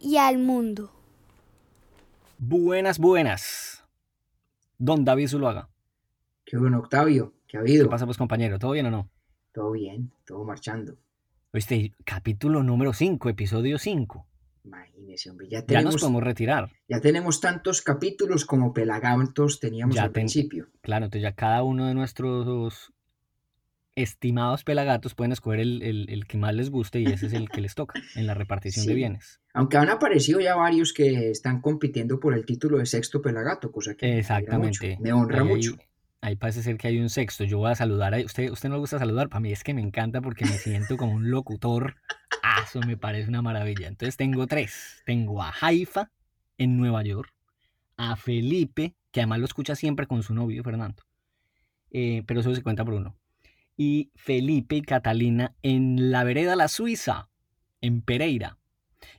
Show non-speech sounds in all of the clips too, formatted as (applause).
y al mundo. Buenas, buenas. Don David Zuluaga. Qué bueno, Octavio. ¿Qué ha habido? ¿Qué pasa, pues, compañero? ¿Todo bien o no? Todo bien, todo marchando. Oíste, capítulo número 5, episodio 5. Imagínese, hombre, ya Ya tenemos, nos podemos retirar. ya tenemos tantos capítulos como Pelagantos teníamos Ya al ten- principio. Claro, entonces ya cada uno de nuestros estimados pelagatos pueden escoger el, el- el que más les guste y ese es el que les toca en la repartición de bienes. Aunque han aparecido ya varios que están compitiendo por el título de sexto Pelagato, cosa que me Exactamente. honra Ahí- mucho. Ahí parece ser que hay un sexto. Yo voy a saludar. a- ¿Usted, usted no le gusta saludar? Para mí es que me encanta porque me siento como un locutor. Ah, eso me parece una maravilla. Entonces tengo tres. Tengo a Haifa en Nueva York, a Felipe, que además lo escucha siempre con su novio Fernando. Eh, pero eso se cuenta por uno. Y Felipe y Catalina en la vereda La Suiza, en Pereira.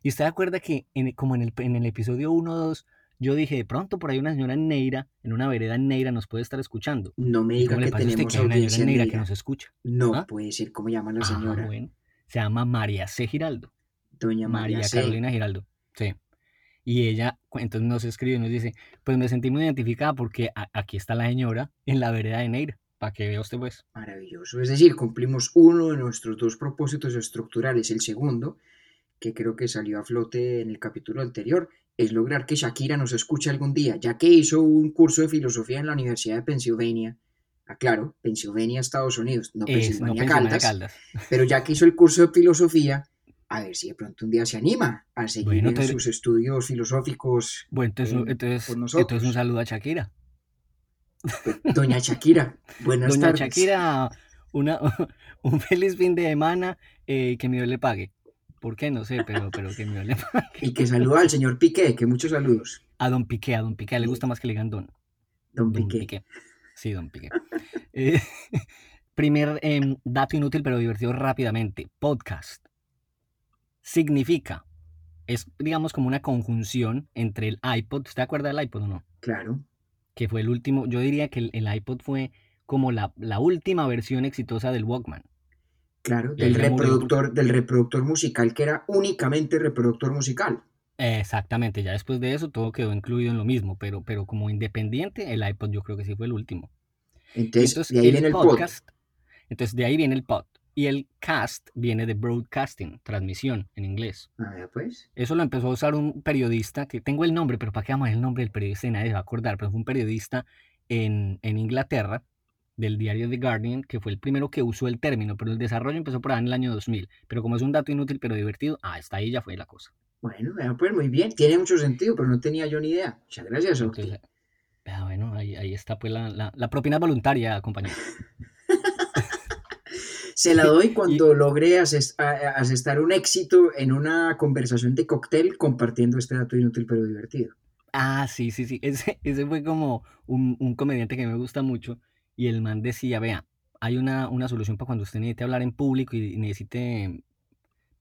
Y usted acuerda que en- como en el, en el episodio 1 o 2, yo dije, de pronto por ahí una señora en Neira, en una vereda en Neira, nos puede estar escuchando. No me ¿Y diga que tenemos que una señora en Neira que nos escucha? No ¿Ah? puede ser cómo llama la Ah, señora. bueno. Se llama María C. Giraldo. Doña María, María C. Carolina Giraldo. Sí. Y ella entonces nos escribe y nos dice, pues me sentí muy identificada porque aquí está la señora en la vereda de Neira. Para que vea usted pues. Maravilloso. Es decir, cumplimos uno de nuestros dos propósitos estructurales. El segundo, que creo que salió a flote en el capítulo anterior, es lograr que Shakira nos escuche algún día, ya que hizo un curso de filosofía en la Universidad de Pensilvania. Aclaro, Pensilvania, Estados Unidos, no Es, no Pensilvania, Pensilvania Caldas, Caldas. Pero ya que hizo el curso de filosofía, a ver si de pronto un día se anima a seguir Bueno, en te- sus estudios filosóficos. Bueno, entonces, eh, entonces, entonces un saludo a Shakira. Doña Shakira, buenas Doña tardes. Shakira, una, (laughs) un feliz fin de semana, eh, que mi Dios le pague. ¿Por qué? No sé, pero, pero que mi Dios le (laughs) pague. Y que saluda al señor Piqué, que muchos saludos. A Don Piqué, a Don Piqué, le gusta más que le digan Don. Don Don Piqué. Piqué. Sí, Don Piqué. (laughs) Eh, primer em, dato inútil pero divertido rápidamente. Podcast. Significa, es digamos como una conjunción entre el iPod, ¿usted acuerda del iPod o no? Claro. Que fue el último, yo diría que el, el iPod fue como la, la última versión exitosa del Walkman. Claro, del murió. reproductor, del reproductor musical que era únicamente reproductor musical. Exactamente, ya después de eso todo quedó incluido en lo mismo, pero, pero como independiente, el iPod yo creo que sí fue el último. Entonces, Entonces, de ahí viene el pod. podcast, entonces de ahí viene el pod. Y el cast viene de broadcasting, transmisión en inglés. A ver, pues. Eso lo empezó a usar un periodista, que tengo el nombre, pero ¿para qué vamos el nombre del periodista? Nadie se va a acordar, pero fue un periodista en, en Inglaterra, del diario The Guardian, que fue el primero que usó el término, pero el desarrollo empezó por ahí en el año 2000. Pero como es un dato inútil pero divertido, ah, hasta ahí ya fue la cosa. Bueno, pues muy bien. Tiene mucho sentido, pero no tenía yo ni idea. Muchas gracias. Entonces, ah, bueno, ahí, ahí está pues la, la, la propina voluntaria, compañero. (laughs) Se la doy cuando ases- a- a- asestar un éxito en una conversación de cóctel compartiendo este dato inútil pero divertido. Ah, sí, sí, sí. Ese, ese fue como un, un comediante que me gusta mucho. Y el man decía, vea, hay una, una solución para cuando usted necesite hablar en público y necesite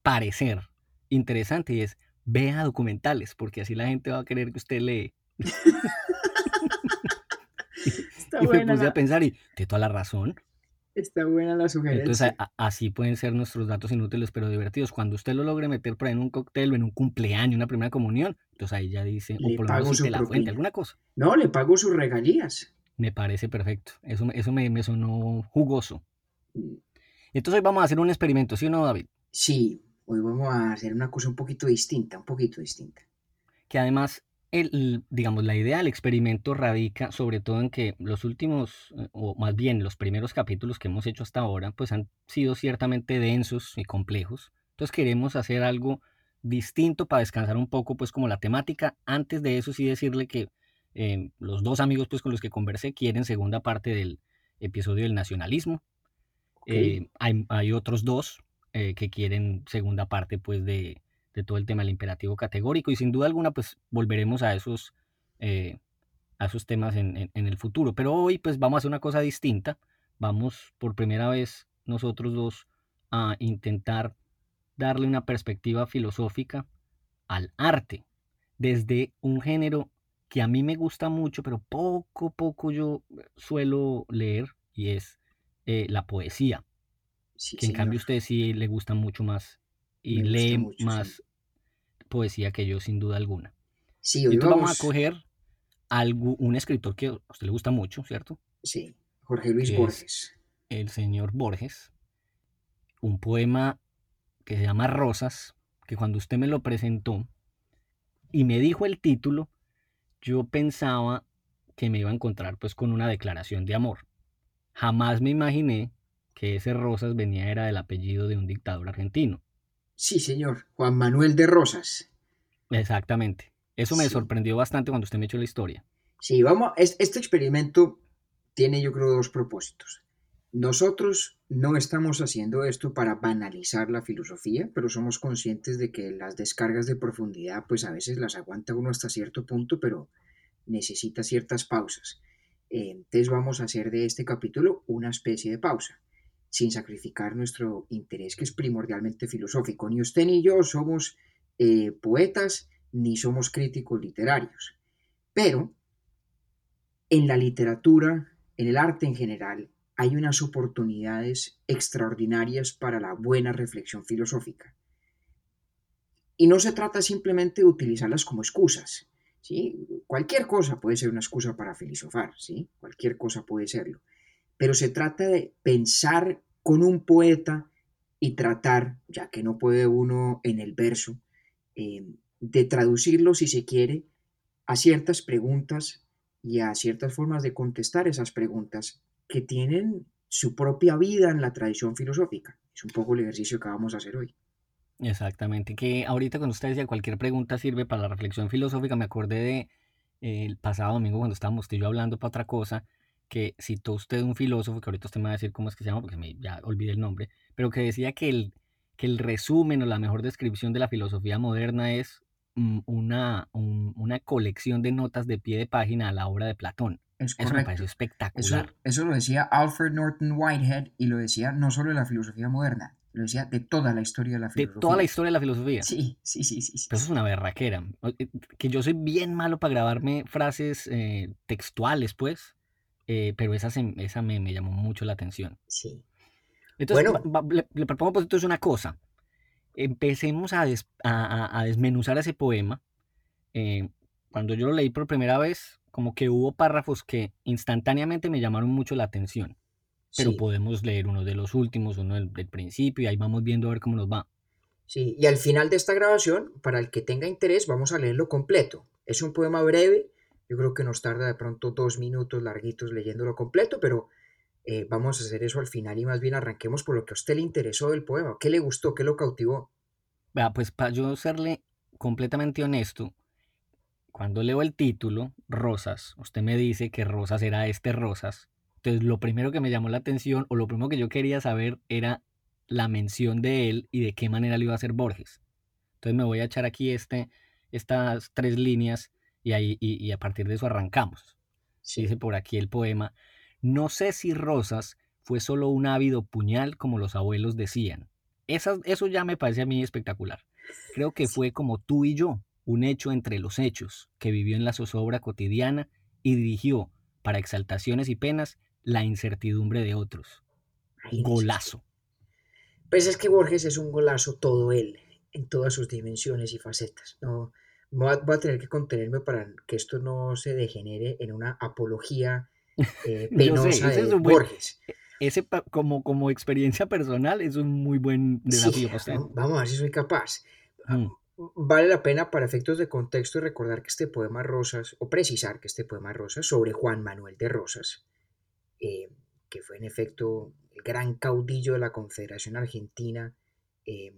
parecer interesante y es vea documentales, porque así la gente va a querer que usted lee. (laughs) (laughs) Está y me puse a pensar y de toda la razón. Está buena la Entonces sugerencia. a- así pueden ser nuestros datos inútiles pero divertidos. Cuando usted lo logre meter por ahí en un cóctel o en un cumpleaños, una primera comunión, entonces ahí ya dice, o Le por lo menos cite la fuente, alguna cosa. No, le pago sus regalías. Me parece perfecto. Eso, eso me, me sonó jugoso. Entonces hoy vamos a hacer un experimento, ¿sí o no, David? Sí, hoy vamos a hacer una cosa un poquito distinta, un poquito distinta. Que además, el, digamos, la idea del experimento radica sobre todo en que los últimos, eh, o más bien los primeros capítulos que hemos hecho hasta ahora, pues han sido ciertamente densos y complejos. Entonces queremos hacer algo distinto para descansar un poco, pues como la temática. Antes de eso sí decirle que eh, los dos amigos pues con los que conversé quieren segunda parte del episodio del nacionalismo. Eh, hay, hay otros dos eh, que quieren segunda parte pues de, de todo el tema del imperativo categórico y sin duda alguna pues volveremos a esos, eh, a esos temas en, en- en el futuro. Pero hoy pues vamos a hacer una cosa distinta. Vamos por primera vez nosotros dos a intentar darle una perspectiva filosófica al arte desde un género que a mí me gusta mucho, pero poco, poco yo suelo leer y es eh, la poesía Sí, que en cambio a usted sí le gusta mucho más y lee más poesía que yo, sin duda alguna. Sí, hoy vamos... a coger algo, un escritor que a usted le gusta mucho, ¿cierto? Sí, Jorge Luis Borges. El señor Borges. Un poema que se llama Rosas, que cuando usted me lo presentó y me dijo el título, yo pensaba que me iba a encontrar pues con una declaración de amor. Jamás me imaginé que ese Rosas venía era del apellido de un dictador argentino. Sí, señor, Juan Manuel de Rosas. Exactamente. Eso me sorprendió bastante cuando usted me echó la historia. Sí, vamos, este experimento tiene yo creo dos propósitos. Nosotros no estamos haciendo esto para banalizar la filosofía, pero somos conscientes de que las descargas de profundidad pues a veces las aguanta uno hasta cierto punto, pero necesita ciertas pausas. Entonces vamos a hacer de este capítulo una especie de pausa, sin sacrificar nuestro interés que es primordialmente filosófico. Ni usted ni yo somos eh, poetas ni somos críticos literarios, pero en la literatura, en el arte en general, hay unas oportunidades extraordinarias para la buena reflexión filosófica. Y no se trata simplemente de utilizarlas como excusas. ¿sí? Cualquier cosa puede ser una excusa para filosofar, ¿sí? cualquier cosa puede serlo. Pero se trata de pensar con un poeta y tratar, ya que no puede uno en el verso, eh, de traducirlo, si se quiere, a ciertas preguntas y a ciertas formas de contestar esas preguntas que tienen su propia vida en la tradición filosófica. Es un poco el ejercicio que vamos a hacer hoy. Exactamente, que ahorita cuando usted decía cualquier pregunta sirve para la reflexión filosófica, me acordé de eh, el pasado domingo cuando estábamos usted yo hablando para otra cosa, que citó usted un filósofo, que ahorita usted me va a decir cómo es que se llama, porque me, ya olvidé el nombre, pero que decía que el, que el resumen o la mejor descripción de la filosofía moderna es una, una colección de notas de pie de página a la obra de Platón. eso me pareció espectacular. Eso, lo decía Alfred Norton Whitehead y lo decía no solo de la filosofía moderna, lo decía de toda la historia de la filosofía. De toda la historia de la filosofía. Sí, sí, sí, sí. eso es una berraquera. Eh, que yo soy bien malo para grabarme frases eh, textuales, pues, eh, pero esa, esa me, me, llamó mucho la atención. Sí. Entonces, le, le, propongo pues entonces una cosa empecemos a, a, desmenuzar ese poema. Eh, cuando yo lo leí por primera vez, como que hubo párrafos que instantáneamente me llamaron mucho la atención. Pero podemos leer uno de los últimos, uno del, principio, y ahí vamos viendo a ver cómo nos va. Sí, y al final de esta grabación, para el que tenga interés, vamos a leerlo completo. Es un poema breve, yo creo que nos tarda de pronto dos minutos larguitos leyéndolo completo, pero eh, vamos a hacer eso al final y más bien arranquemos por lo que a usted le interesó del poema, qué le gustó, qué lo cautivó. pues para yo serle completamente honesto, cuando leo el título, Rosas, usted me dice que Rosas era este Rosas. Entonces lo primero que me llamó la atención o lo primero que yo quería saber era la mención de él y de qué manera le iba a hacer Borges. Entonces me voy a echar aquí este, estas tres líneas y, ahí, y, a partir de eso arrancamos. Dice por aquí el poema, no sé si Rosas fue solo un ávido puñal, como los abuelos decían. eso ya me parece a mí espectacular. Creo que fue como tú y yo, un hecho entre los hechos, que vivió en la zozobra cotidiana y dirigió, para exaltaciones y penas, la incertidumbre de otros. Golazo. Pues es que Borges es un golazo todo él, en todas sus dimensiones y facetas. No, voy a tener que contenerme para que esto no se degenere en una apología eh, (laughs) penosa de Borges. Ese como, como experiencia personal es un muy buen desafío Vamos a ver si soy capaz. Mm. Vale la pena para efectos de contexto recordar que este poema Rosas, o precisar que este poema Rosas sobre Juan Manuel de Rosas, eh, que fue en efecto el gran caudillo de la Confederación Argentina eh,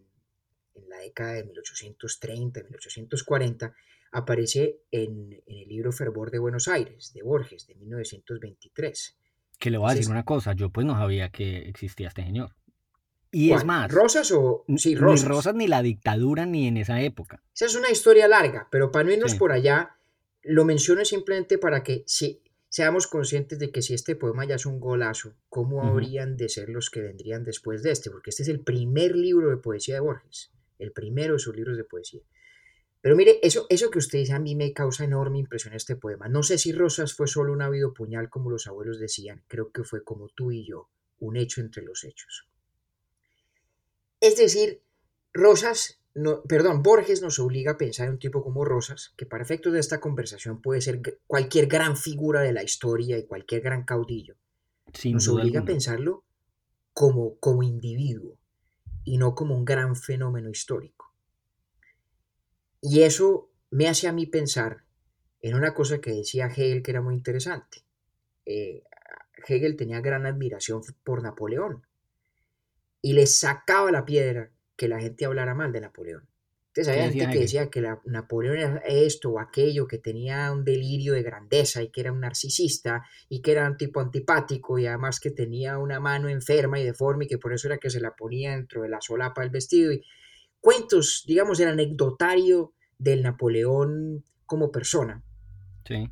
en la década de 1830, 1840, aparece en, el libro Fervor de Buenos Aires, de Borges, de 1923. Que le voy a decir una cosa, yo pues no sabía que existía este señor. Y es más. ¿Rosas o.? Sí, Rosas. Ni Rosas ni la dictadura ni en esa época. Esa es una historia larga, pero para no irnos por allá, lo menciono simplemente para que si, seamos conscientes de que si este poema ya es un golazo, ¿cómo habrían de ser los que vendrían después de este? Porque este es el primer libro de poesía de Borges, el primero de sus libros de poesía. Pero mire, eso, eso que usted dice a mí me causa enorme impresión este poema. No sé si Rosas fue solo un ávido puñal como los abuelos decían, creo que fue como tú y yo, un hecho entre los hechos. Es decir, Rosas, no, perdón, Borges nos obliga a pensar en un tipo como Rosas, que para efectos de esta conversación puede ser cualquier gran figura de la historia y cualquier gran caudillo. nos obliga a pensarlo como, como individuo y no como un gran fenómeno histórico. Y eso me hace a mí pensar en una cosa que decía Hegel que era muy interesante. Eh, Hegel tenía gran admiración por Napoleón y le sacaba la piedra que la gente hablara mal de Napoleón. Entonces había gente que decía que Napoleón era esto o aquello, que tenía un delirio de grandeza y que era un narcisista y que era un tipo antipático y además que tenía una mano enferma y deforme y que por eso era que se la ponía dentro de la solapa del vestido y cuentos, digamos, del anecdotario del Napoleón como persona. Sí.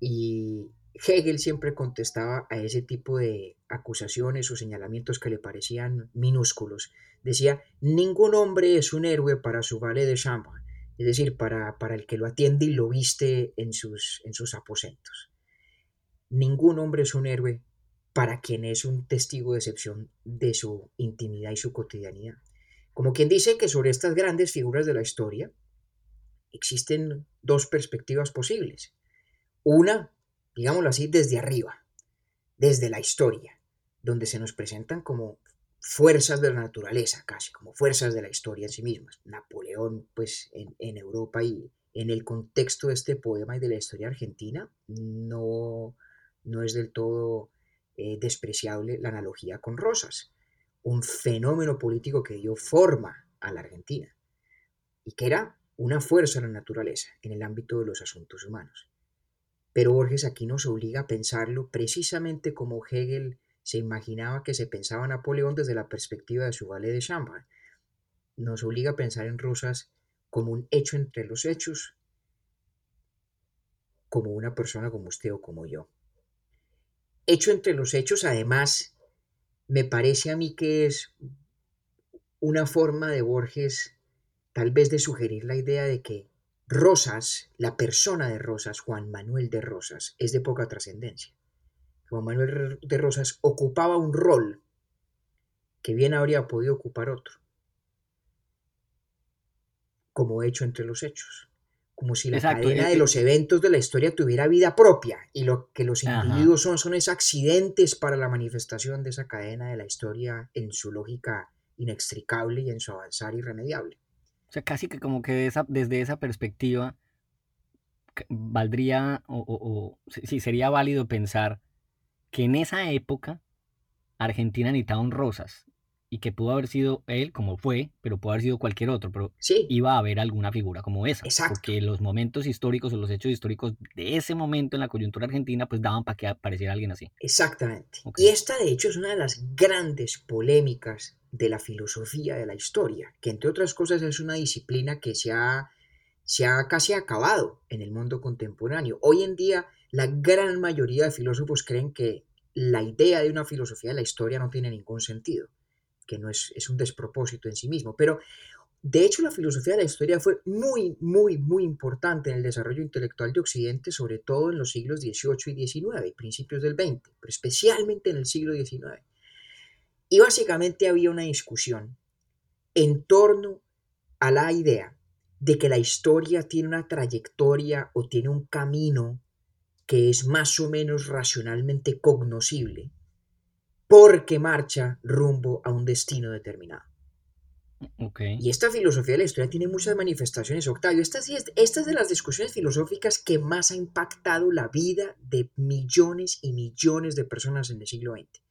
Y Hegel siempre contestaba a ese tipo de acusaciones o señalamientos que le parecían minúsculos. Decía, ningún hombre es un héroe para su valet de chambre, es decir, para, para el que lo atiende y lo viste en sus, en sus aposentos. Ningún hombre es un héroe para quien es un testigo de excepción de su intimidad y su cotidianidad. Como quien dice que sobre estas grandes figuras de la historia existen dos perspectivas posibles. Una, digámoslo así, desde arriba, desde la historia, donde se nos presentan como fuerzas de la naturaleza, casi como fuerzas de la historia en sí mismas. Napoleón, pues en, Europa y en el contexto de este poema y de la historia argentina, no, no es del todo eh, despreciable la analogía con Rosas, un fenómeno político que dio forma a la Argentina y que era una fuerza de la naturaleza en el ámbito de los asuntos humanos. Pero Borges aquí nos obliga a pensarlo precisamente como Hegel se imaginaba que se pensaba Napoleón desde la perspectiva de su valle de Chambord. Nos obliga a pensar en Rosas como un hecho entre los hechos, como una persona como usted o como yo. Hecho entre los hechos, además, me parece a mí que es una forma de Borges tal vez de sugerir la idea de que Rosas, la persona de Rosas, Juan Manuel de Rosas, es de poca trascendencia. Juan Manuel de Rosas ocupaba un rol que bien habría podido ocupar otro, como hecho entre los hechos, como si la cadena de los eventos de la historia tuviera vida propia y lo que los individuos son son es accidentes para la manifestación de esa cadena de la historia en su lógica inextricable y en su avanzar irremediable. O sea, casi que como que desde esa perspectiva valdría o, o, sí, sería válido pensar que en esa época Argentina necesitaba un Rosas y que pudo haber sido él como fue, pero pudo haber sido cualquier otro, pero iba a haber alguna figura como esa. Exacto. Porque los momentos históricos o los hechos históricos de ese momento en la coyuntura argentina pues daban para que apareciera alguien así. Exactamente. Y esta de hecho es una de las grandes polémicas de la filosofía de la historia, que entre otras cosas es una disciplina que se ha, se ha casi acabado en el mundo contemporáneo. Hoy en día la gran mayoría de filósofos creen que la idea de una filosofía de la historia no tiene ningún sentido, que no es, es un despropósito en sí mismo, pero de hecho, la filosofía de la historia fue muy, muy, muy importante en el desarrollo intelectual de Occidente, sobre todo en los siglos XVIII y XIX, principios del XX, pero especialmente en el siglo XIX. Y básicamente había una discusión en torno a la idea de que la historia tiene una trayectoria o tiene un camino que es más o menos racionalmente cognoscible porque marcha rumbo a un destino determinado. Y esta filosofía de la historia tiene muchas manifestaciones, Octavio. Esta, esta es de las discusiones filosóficas que más ha impactado la vida de millones y millones de personas en el siglo XX.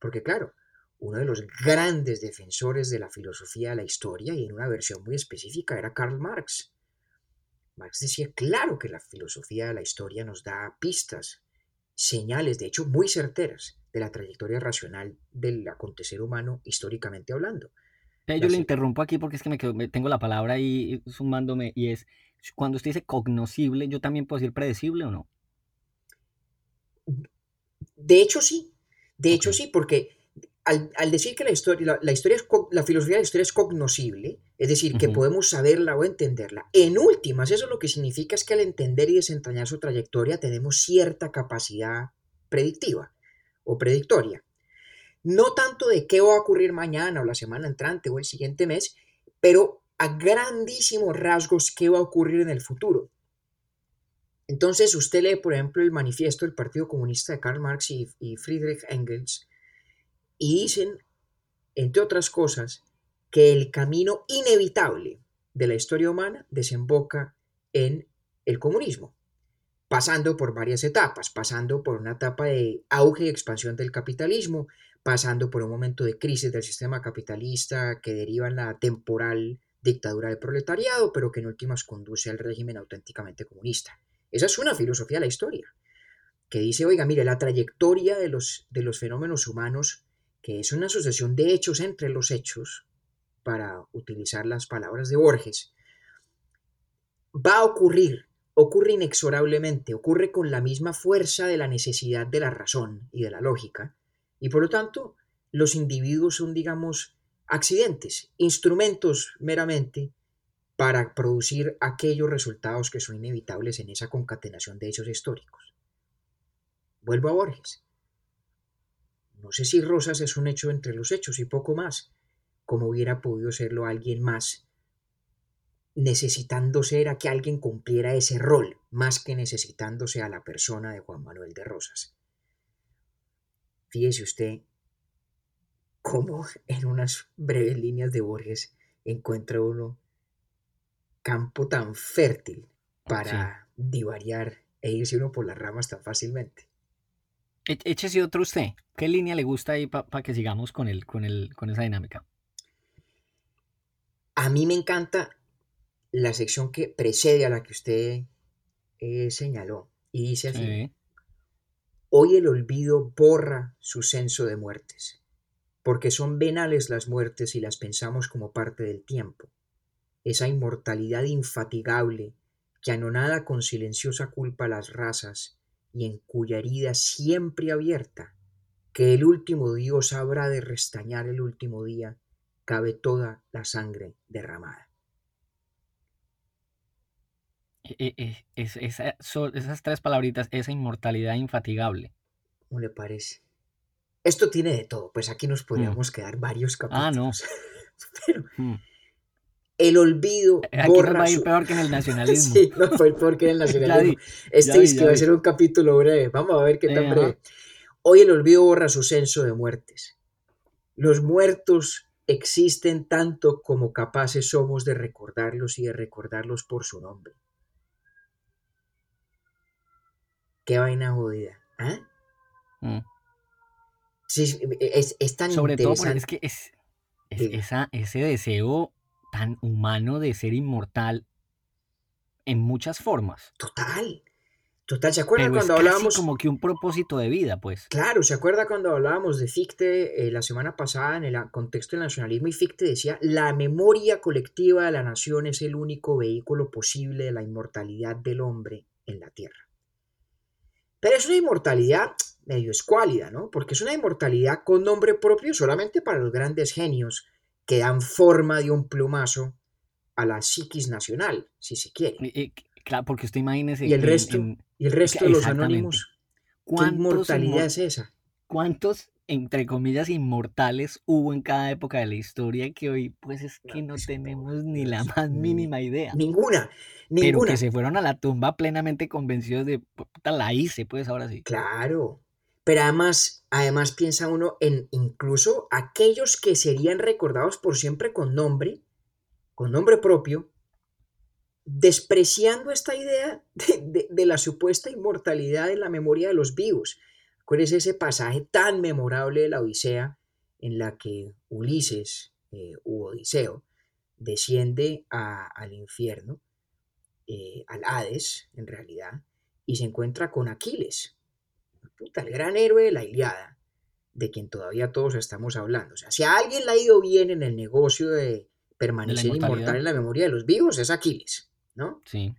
Porque claro, uno de los grandes defensores de la filosofía de la historia, y en una versión muy específica, era Karl Marx. Marx decía, claro que la filosofía de la historia nos da pistas, señales, de hecho, muy certeras de la trayectoria racional del acontecer humano históricamente hablando. Yo le interrumpo aquí porque es que me, quedo, tengo la palabra ahí sumándome y es, cuando usted dice cognoscible, ¿yo también puedo decir predecible o no? De hecho sí, de hecho sí, porque al, decir que la historia, la, historia es, la filosofía de la historia es cognoscible, es decir, que podemos saberla o entenderla, en últimas, eso lo que significa es que al entender y desentrañar su trayectoria tenemos cierta capacidad predictiva o predictoria. No tanto de qué va a ocurrir mañana o la semana entrante o el siguiente mes, pero a grandísimos rasgos qué va a ocurrir en el futuro. Entonces usted lee, por ejemplo, el manifiesto del Partido Comunista de Karl Marx y, y Friedrich Engels y dicen, entre otras cosas, que el camino inevitable de la historia humana desemboca en el comunismo, pasando por varias etapas, pasando por una etapa de auge y expansión del capitalismo, pasando por un momento de crisis del sistema capitalista que deriva en la temporal dictadura del proletariado, pero que en últimas conduce al régimen auténticamente comunista. Esa es una filosofía de la historia, que dice, oiga, mire, la trayectoria de los, de los fenómenos humanos, que es una sucesión de hechos entre los hechos, para utilizar las palabras de Borges, va a ocurrir, ocurre inexorablemente, ocurre con la misma fuerza de la necesidad de la razón y de la lógica, y por lo tanto los individuos son, digamos, accidentes, instrumentos meramente para producir aquellos resultados que son inevitables en esa concatenación de hechos históricos. Vuelvo a Borges. No sé si Rosas es un hecho entre los hechos y poco más, como hubiera podido serlo alguien más, necesitándose era que alguien cumpliera ese rol, más que necesitándose a la persona de Juan Manuel de Rosas. Fíjese usted cómo en unas breves líneas de Borges encuentra uno campo tan fértil para divariar e irse uno por las ramas tan fácilmente. E, échese otro usted. ¿Qué línea le gusta ahí para que sigamos con, el, con, el, con esa dinámica? A mí me encanta la sección que precede a la que usted eh, señaló y dice así. Hoy el olvido borra su censo de muertes, porque son venales las muertes y las pensamos como parte del tiempo. Esa inmortalidad infatigable que anonada con silenciosa culpa las razas y en cuya herida siempre abierta, que el último Dios habrá de restañar el último día cabe toda la sangre derramada. E, e, esas tres palabritas, esa inmortalidad infatigable. ¿Cómo le parece? Esto tiene de todo, pues aquí nos mm. podríamos quedar varios capítulos. Ah, no. (laughs) Pero mm. El olvido eh, aquí borra va a ir peor que en el (laughs) nacionalismo. sí, no fue peor que en el (laughs) nacionalismo. este es que va a ser un capítulo breve. Vamos a ver qué tan breve. Hoy el olvido borra su censo de muertes. Los muertos existen tanto como capaces somos de recordarlos y de recordarlos por su nombre. Qué vaina jodida. ¿ah? Mm. es, tan Sobre todo porque es que es, esa, ese deseo tan humano de ser inmortal en muchas formas. Total. Total, ¿se acuerdan cuando hablábamos? como que un propósito de vida, pues. Claro, ¿se acuerda cuando hablábamos de Fichte eh, la semana pasada en el contexto del nacionalismo? Y Fichte decía: la memoria colectiva de la nación es el único vehículo posible de la inmortalidad del hombre en la tierra. Pero es una inmortalidad medio escuálida, ¿no? Porque es una inmortalidad con nombre propio solamente para los grandes genios que dan forma de un plumazo a la psiquis nacional, si se quiere. Claro, porque usted imagínese. Y el resto, y el resto de los anónimos. ¿Qué inmortalidad es esa? ¿Cuántos, entre comillas, inmortales hubo en cada época de la historia que hoy, pues es que no, tenemos ni la más mínima idea? Ninguna, ninguna. Pero que se fueron a la tumba plenamente convencidos de, puta, la hice, pues ahora sí. Claro. Pero además, además piensa uno en incluso aquellos que serían recordados por siempre con nombre, con nombre propio, despreciando esta idea de, la supuesta inmortalidad en la memoria de los vivos. es ese pasaje tan memorable de la Odisea en la que Ulises eh, u Odiseo desciende al infierno, eh, al Hades en realidad, y se encuentra con Aquiles, el gran héroe de la Iliada, de quien todavía todos estamos hablando. O sea, si a alguien le ha ido bien en el negocio de permanecer inmortal en la memoria de los vivos, es Aquiles. ¿no? Sí.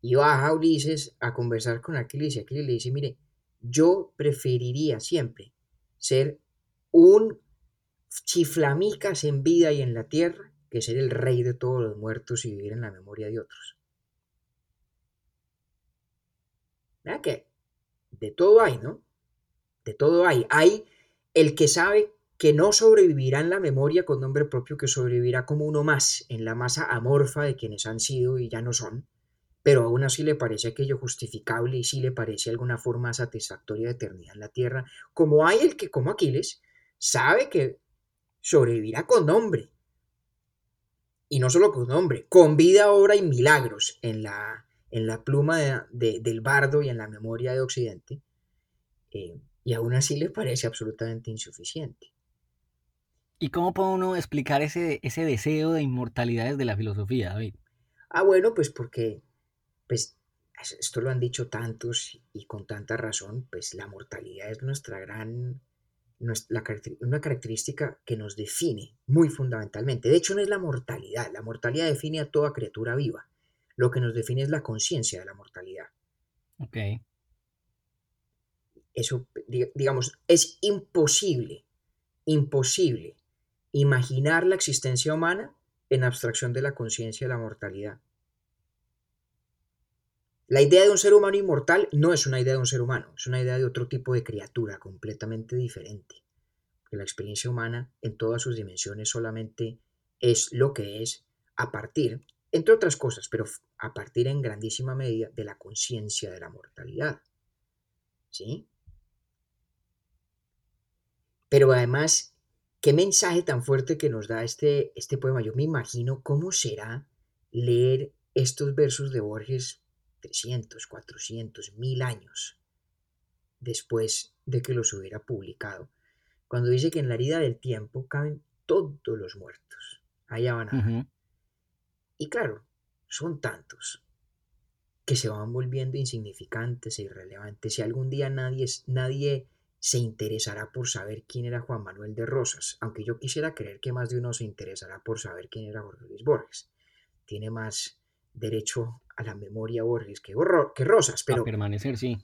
Y baja Ulises a conversar con Aquiles y Aquiles le dice, mire, yo preferiría siempre ser un chiflamicas en vida y en la tierra que ser el rey de todos los muertos y vivir en la memoria de otros. ¿Verdad que? De todo hay, ¿no? De todo hay. Hay el que sabe que no sobrevivirá en la memoria con nombre propio, que sobrevivirá como uno más en la masa amorfa de quienes han sido y ya no son, pero aún así le parece aquello justificable y sí le parece alguna forma satisfactoria de eternidad en la tierra, como hay el que, como Aquiles, sabe que sobrevivirá con nombre, y no solo con nombre, con vida, obra y milagros en la, en la pluma del bardo y en la memoria de Occidente, eh, y aún así le parece absolutamente insuficiente. ¿Y cómo puede uno explicar ese, ese deseo de inmortalidad desde la filosofía, David? Ah, bueno, pues porque pues, esto lo han dicho tantos y con tanta razón, pues la mortalidad es nuestra gran, una característica que nos define muy fundamentalmente. De hecho, no es la mortalidad, la mortalidad define a toda criatura viva. Lo que nos define es la conciencia de la mortalidad. Ok. Eso, digamos, es imposible, imposible imaginar la existencia humana en abstracción de la conciencia de la mortalidad. La idea de un ser humano inmortal no es una idea de un ser humano, es una idea de otro tipo de criatura completamente diferente. la experiencia humana en todas sus dimensiones solamente es lo que es a partir, entre otras cosas, pero a partir en grandísima medida de la conciencia de la mortalidad. ¿Sí? Pero además qué mensaje tan fuerte que nos da este, este poema. Yo me imagino cómo será leer estos versos de Borges 300, 400, 1000 años después de que los hubiera publicado. Cuando dice que en la herida del tiempo caben todos los muertos. Allá van a Y claro, son tantos que se van volviendo insignificantes e irrelevantes. Si algún día nadie, nadie se interesará por saber quién era Juan Manuel de Rosas, aunque yo quisiera creer que más de uno se interesará por saber quién era Jorge Luis Borges. Tiene más derecho a la memoria Borges que, que Rosas, pero... A permanecer, sí.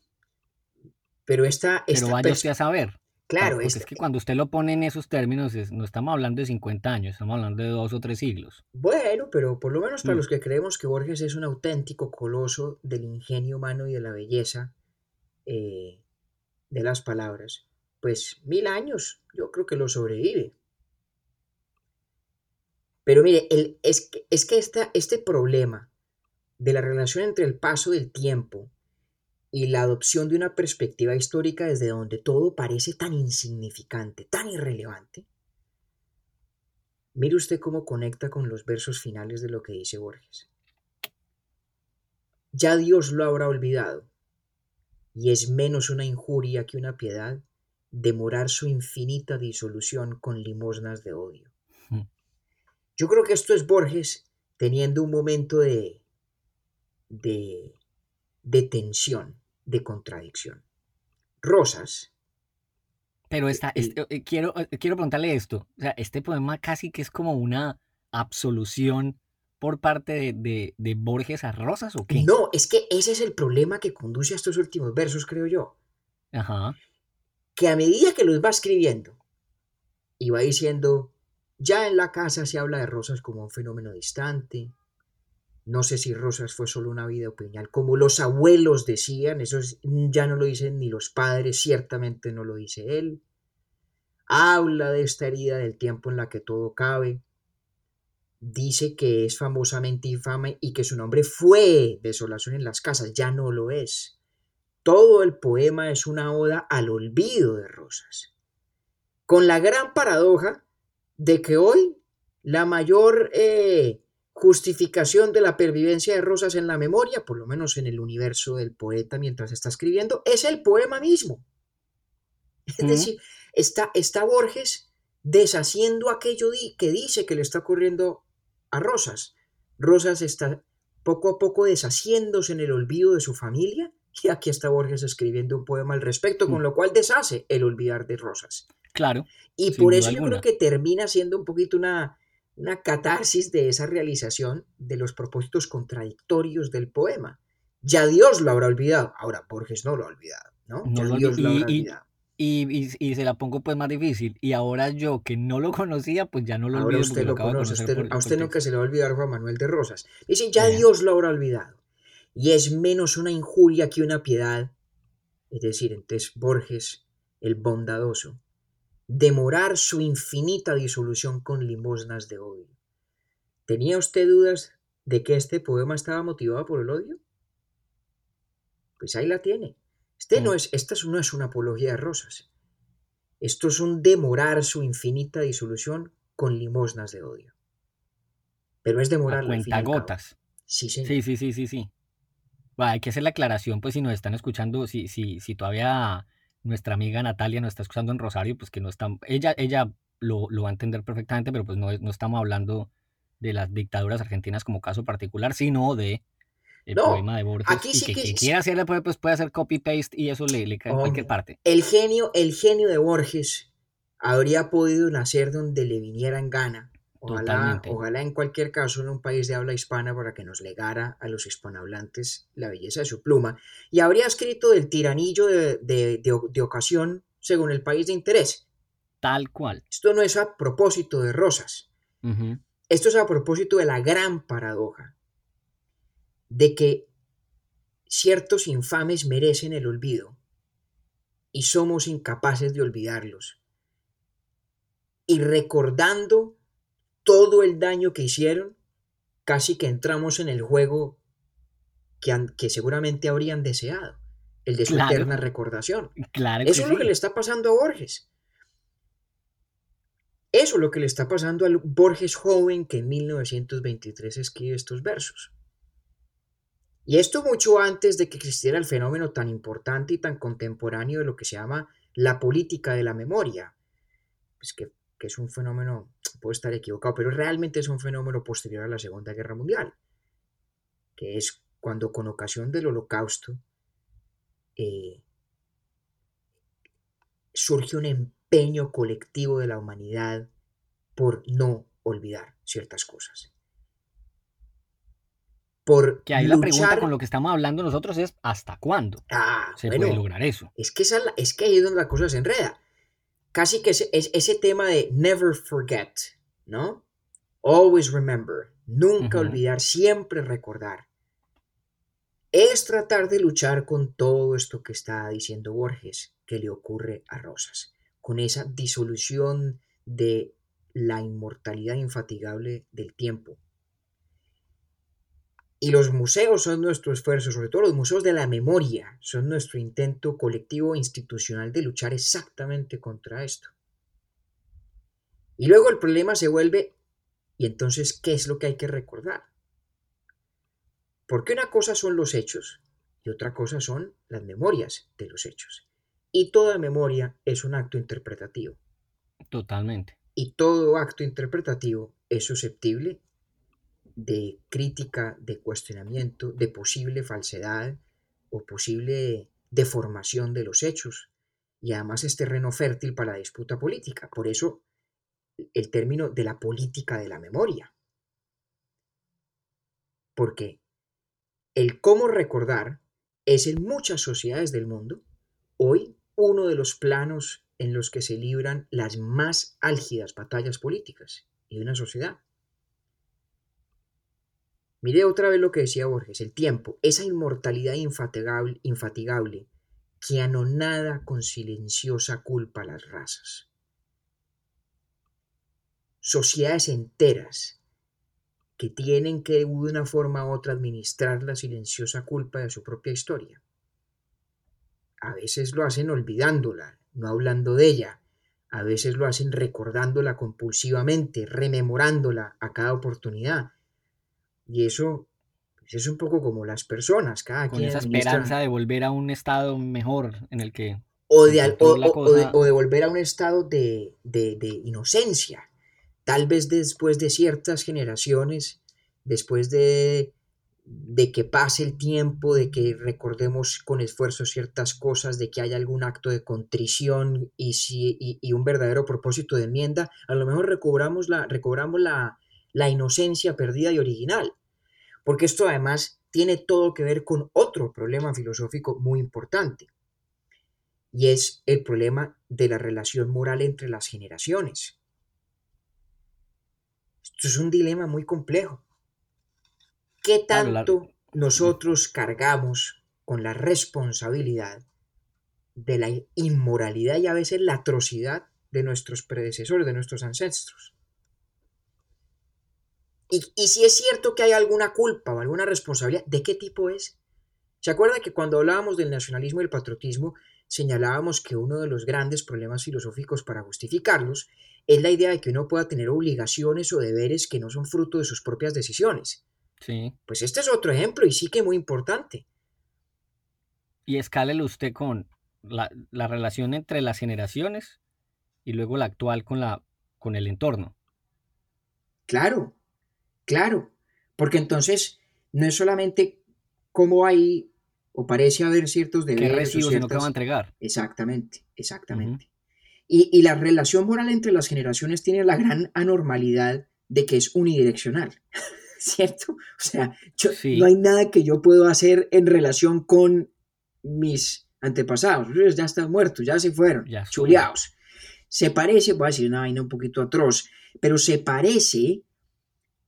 Pero esta... pero vaya usted a saber. Claro, es que cuando usted lo pone en esos términos, no estamos hablando de 50 años, estamos hablando de dos o tres siglos. Bueno, pero por lo menos para Mm. los que creemos que Borges es un auténtico coloso del ingenio humano y de la belleza, eh, de las palabras, pues mil años, yo creo que lo sobrevive. Pero mire, el, es que, es que esta, este problema de la relación entre el paso del tiempo y la adopción de una perspectiva histórica desde donde todo parece tan insignificante, tan irrelevante, mire usted cómo conecta con los versos finales de lo que dice Borges. Ya Dios lo habrá olvidado, y es menos una injuria que una piedad demorar su infinita disolución con limosnas de odio. Mm. Yo creo que esto es Borges teniendo un momento de, de, de tensión, de contradicción. Rosas. Pero esta, el- este, eh, quiero, eh, quiero preguntarle esto. O sea, este poema casi que es como una absolución por parte de, de- de Borges a Rosas o qué? No, es que ese es el problema que conduce a estos últimos versos, creo yo. Ajá. que a medida que los va escribiendo y va diciendo, ya en la casa se habla de Rosas como un fenómeno distante, no sé si Rosas fue solo una vida opinial, como los abuelos decían, eso es- ya no lo dicen ni los padres, ciertamente no lo dice él, habla de esta herida del tiempo en la que todo cabe, dice que es famosamente infame y que su nombre fue desolación en las casas, ya no lo es. Todo el poema es una oda al olvido de Rosas, con la gran paradoja de que hoy la mayor eh, justificación de la pervivencia de Rosas en la memoria, por lo menos en el universo del poeta mientras está escribiendo, es el poema mismo. Es decir, está, está Borges deshaciendo aquello que dice que le está ocurriendo a Rosas. Rosas está poco a poco deshaciéndose en el olvido de su familia (laughs) y aquí está Borges escribiendo un poema al respecto, con Mm. lo cual deshace el olvidar de Rosas. Claro. Y por eso yo creo que termina siendo un poquito una, una catarsis de esa realización de los propósitos contradictorios del poema. Ya Dios lo habrá olvidado. Ahora Borges no lo ha olvidado, ¿no? No ya lo Dios lo y- habrá y- olvidado. Y, y- y se la pongo pues más difícil. Y ahora yo que no lo conocía, pues ya no lo Ahora olvido usted lo lo conoce, usted- por a usted nunca se le va a olvidar Juan Manuel de Rosas. Dice, ya Bien. Dios lo habrá olvidado. Y es menos una injuria que una piedad. Es decir, entonces Borges, el bondadoso, demorar su infinita disolución con limosnas de odio. ¿Tenía usted dudas de que este poema estaba motivado por el odio? Pues ahí la tiene. Este no Mm. es, esta no es una apología de rosas. Esto es un demorar su infinita disolución con limosnas de odio. Pero es A demorarla al fin y al cabo. cuentagotas. Sí, señor. Sí, sí, sí, sí, sí. Bueno, hay que hacer la aclaración, pues si nos están escuchando, si, si, si todavía nuestra amiga Natalia nos está escuchando en Rosario, pues que no están, ella, ella lo, lo va a entender perfectamente, pero pues no, no estamos hablando de las dictaduras argentinas como caso particular, sino de el No, poema de Borges. aquí y sí que que- quien quiera hacerle, pues, puede hacer copy-paste y eso le, le cae en cualquier Hombre, parte. El genio, el genio de Borges habría podido nacer donde le viniera en gana. Ojalá, Totalmente. ojalá en cualquier caso en un país de habla hispana para que nos legara a los hispanohablantes la belleza de su pluma. Y habría escrito del tiranillo de, de- de- de ocasión según el país de interés. Tal cual. Esto no es a propósito de rosas. Esto es a propósito de la gran paradoja de que ciertos infames merecen el olvido y somos incapaces de olvidarlos. Y recordando todo el daño que hicieron, casi que entramos en el juego que, han- que seguramente habrían deseado, el de su Claro. eterna recordación. Claro Eso es lo que le está pasando a Borges. Eso es lo que le está pasando al Borges joven que en 1923 escribe estos versos. Y esto mucho antes de que existiera el fenómeno tan importante y tan contemporáneo de lo que se llama la política de la memoria. Pues que, que es un fenómeno, puedo estar equivocado, pero realmente es un fenómeno posterior a la Segunda Guerra Mundial, que es cuando con ocasión del holocausto eh, surge un empeño colectivo de la humanidad por no olvidar ciertas cosas. Por Que ahí la pregunta con lo que estamos hablando nosotros es ¿hasta cuándo Ah, se bueno, puede lograr eso? es que, esa es que ahí es donde la cosa se enreda. Casi que ese, es, ese tema de never forget, ¿no? Always remember, nunca olvidar, siempre recordar. Es tratar de luchar con todo esto que está diciendo Borges que le ocurre a Rosas, con esa disolución de la inmortalidad infatigable del tiempo. Y los museos son nuestro esfuerzo, sobre todo los museos de la memoria, son nuestro intento colectivo e institucional de luchar exactamente contra esto. Y luego el problema se vuelve, ¿y entonces qué es lo que hay que recordar? Porque una cosa son los hechos y otra cosa son las memorias de los hechos. Y toda memoria es un acto interpretativo. Totalmente. Y todo acto interpretativo es susceptible de crítica, de cuestionamiento, de posible falsedad o posible deformación de los hechos. Y además es terreno fértil para la disputa política. Por eso el término de la política de la memoria. Porque el cómo recordar es en muchas sociedades del mundo hoy uno de los planos en los que se libran las más álgidas batallas políticas y una sociedad. Mire otra vez lo que decía Borges, el tiempo, esa inmortalidad infatigable, infatigable que anonada con silenciosa culpa a las razas. Sociedades enteras que tienen que de una forma u otra administrar la silenciosa culpa de su propia historia. A veces lo hacen olvidándola, no hablando de ella. A veces lo hacen recordándola compulsivamente, rememorándola a cada oportunidad. Y eso pues es un poco como las personas, cada Con quien esa administra- esperanza de volver a un estado mejor en el que o de, al- o- encontró la o- o de- cosa- o de volver a un estado de, de- de inocencia. Tal vez después de ciertas generaciones, después de, de que pase el tiempo, de que recordemos con esfuerzo ciertas cosas, de que haya algún acto de contrición y, si, y, y un verdadero propósito de enmienda, a lo mejor recobramos la, recobramos la, la inocencia perdida y original. Porque esto además tiene todo que ver con otro problema filosófico muy importante y es el problema de la relación moral entre las generaciones. Esto es un dilema muy complejo. ¿Qué tanto nosotros cargamos con la responsabilidad de la inmoralidad y a veces la atrocidad de nuestros predecesores, de nuestros ancestros. Y, y, si es cierto que hay alguna culpa o alguna responsabilidad, ¿de qué tipo es? ¿Se acuerda que cuando hablábamos del nacionalismo y el patriotismo, señalábamos que uno de los grandes problemas filosóficos para justificarlos es la idea de que uno pueda tener obligaciones o deberes que no son fruto de sus propias decisiones? Sí. Pues este es otro ejemplo y sí que muy importante. Y escálelo usted con la, la relación entre las generaciones y luego la actual con, la, con el entorno. Claro, claro, porque entonces no es solamente cómo hay o parece haber ciertos deberes. ¿Qué recibo sino que va a entregar? Exactamente, exactamente. y, y la relación moral entre las generaciones tiene la gran anormalidad de que es unidireccional, (laughs) ¿cierto? O sea, yo- Sí. no hay nada que yo puedo hacer en relación con mis antepasados. Ellos ya están muertos, ya se fueron, Ya chuleados. Se parece, voy a decir una vaina un poquito atroz, pero se parece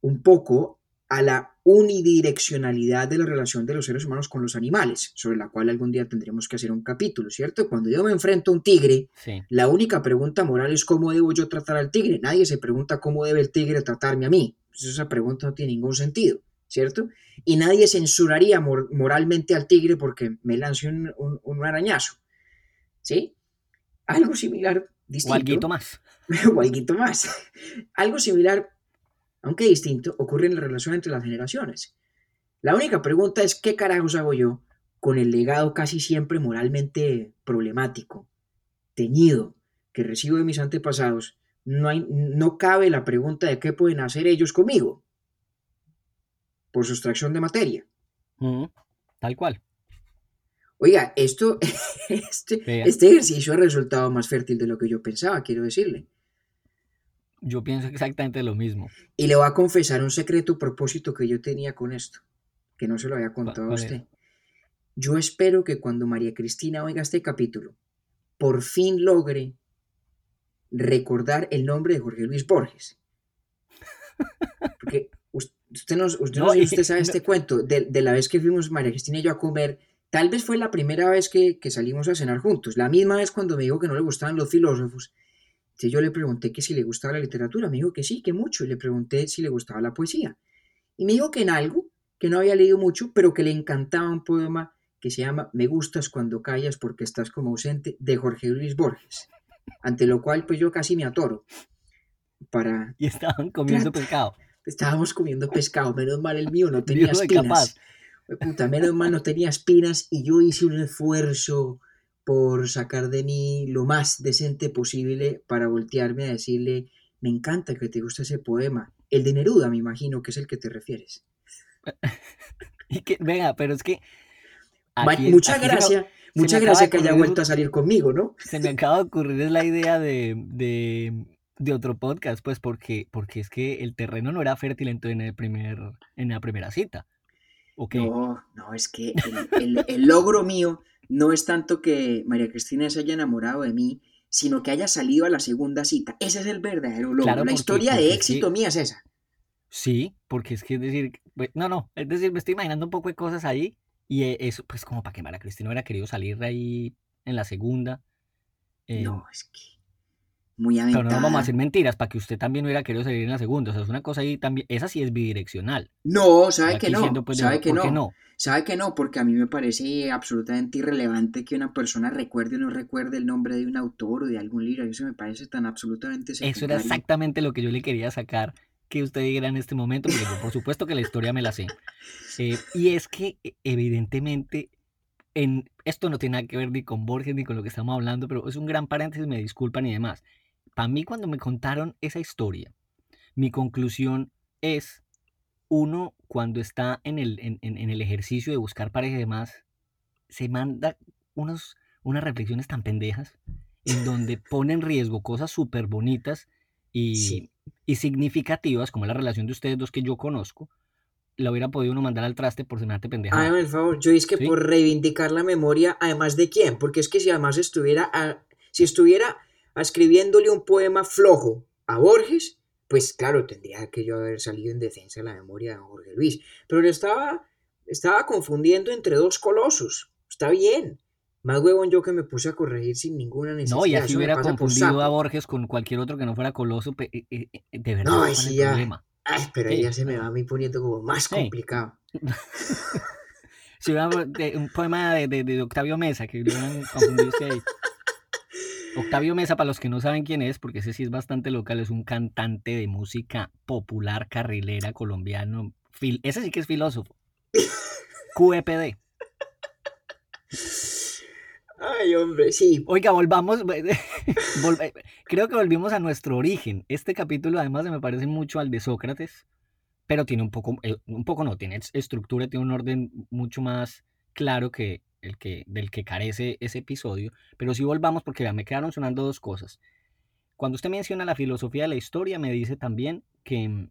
un poco a la unidireccionalidad de la relación de los seres humanos con los animales, sobre la cual algún día tendremos que hacer un capítulo, ¿cierto? Cuando yo me enfrento a un tigre, Sí. la única pregunta moral es cómo debo yo tratar al tigre. Nadie se pregunta cómo debe el tigre tratarme a mí. Pues esa pregunta no tiene ningún sentido, ¿cierto? Y nadie censuraría mor- moralmente al tigre porque me lance un, un- un arañazo, ¿sí? Algo similar, distinto. O alguito más. (laughs) o alguito más. Algo similar, aunque distinto, ocurre en la relación entre las generaciones. La única pregunta es qué carajos hago yo con el legado casi siempre moralmente problemático, teñido, que recibo de mis antepasados. No, hay, no cabe la pregunta de qué pueden hacer ellos conmigo por sustracción de materia. Tal cual. Oiga, esto, (laughs) este, este ejercicio ha resultado más fértil de lo que yo pensaba, quiero decirle. Yo pienso exactamente lo mismo. Y le voy a confesar un secreto propósito que yo tenía con esto, que no se lo había contado a usted. Yo espero que cuando María Cristina oiga este capítulo, por fin logre recordar el nombre de Jorge Luis Borges. (laughs) Porque us- usted no, usted no sé usted sabe no- este cuento, de, de la vez que fuimos María Cristina y yo a comer, tal vez fue la primera vez que, que salimos a cenar juntos, la misma vez cuando me dijo que no le gustaban los filósofos. Entonces yo le pregunté que si le gustaba la literatura, me dijo que sí, que mucho, y le pregunté si le gustaba la poesía. Y me dijo que en algo, que no había leído mucho, pero que le encantaba un poema que se llama Me gustas cuando callas porque estás como ausente, de Jorge Luis Borges. Ante lo cual, pues yo casi me atoro. Para... (laughs) Y estaban comiendo pescado. Estábamos comiendo pescado, menos mal el mío no (laughs) tenía espinas. Puta, menos mal no tenía espinas y yo hice un esfuerzo por sacar de mí lo más decente posible para voltearme a decirle, me encanta que te guste ese poema. El de Neruda, me imagino que es el que te refieres. (laughs) Y que, venga, pero es que. Aquí- mucha aquí gracia, me mucha gracia que haya vuelto a salir conmigo, ¿no? (laughs) Se me acaba de ocurrir la idea de, de, de otro podcast, pues, porque, porque es que el terreno no era fértil entonces en, el primer, en la primera cita. ¿O qué? No, no, es que el, el- el logro mío no es tanto que María Cristina se haya enamorado de mí, sino que haya salido a la segunda cita. Ese es el verdadero logro. Claro, la porque- historia porque de éxito que- mía es esa. Sí, porque es que es decir, no, no, es decir, me estoy imaginando un poco de cosas ahí y eh, eso, pues como para que Mara Cristina hubiera querido salir ahí en la segunda. eh, No, es que muy pero aventada. no nos vamos a decir mentiras, para que usted también hubiera querido salir en la segunda. O sea, es una cosa ahí también, esa sí es bidireccional. No, sabe Aquí que no, pues, sabe que ¿por qué no, no? sabe que no, porque a mí me parece absolutamente irrelevante que una persona recuerde o no recuerde el nombre de un autor o de algún libro, eso me parece tan absolutamente Eso era secundario. exactamente lo que yo le quería sacar que usted dijera en este momento, porque yo por supuesto que la historia me la sé. Eh, y es que e- evidentemente en, esto no tiene nada que ver ni con Borges ni con lo que estamos hablando, pero es un gran paréntesis, me disculpan y demás. Para mí cuando me contaron esa historia, mi conclusión es, uno cuando está en el, en, en- el ejercicio de buscar pareja y demás, se manda unos, unas reflexiones tan pendejas en donde (laughs) pone en riesgo cosas súper bonitas y, Sí. y significativas, como la relación de ustedes dos que yo conozco, la hubiera podido uno mandar al traste por semejante pendejada. Hágame el favor, yo es que Sí. por reivindicar la memoria, además de quién, porque es que si además estuviera, a- si estuviera escribiéndole un poema flojo a Borges, pues claro, tendría que yo haber salido en defensa de la memoria de Jorge Luis, pero le estaba, estaba confundiendo entre dos colosos, está bien, Más huevón yo que me puse a corregir sin ninguna necesidad. No, y así eso hubiera confundido a. Borges con cualquier otro que no fuera Coloso. eh, eh, eh, De verdad, No, ¿cuál ahí es ya. problema? Ay, pero ahí Sí, ya se me va a mí poniendo como más Sí. complicado. (laughs) Si hubiera de- un poema de, de- de Octavio Mesa, que hubieran confundido usted ahí. Octavio Mesa, para los que no saben quién es, porque ese sí es bastante local, es un cantante de música popular carrilera colombiano. Fil- ese sí que es filósofo. QEPD. Ay, hombre, sí. Oiga, volvamos. (laughs) volve- Creo que volvimos a nuestro origen. Este capítulo además se me parece mucho al de Sócrates, pero tiene un poco, eh, un poco no, tiene es- estructura, tiene un orden mucho más claro que el que del que carece ese episodio. Pero si volvamos, porque vean, me quedaron sonando dos cosas. Cuando usted menciona la filosofía de la historia, me dice también que mm,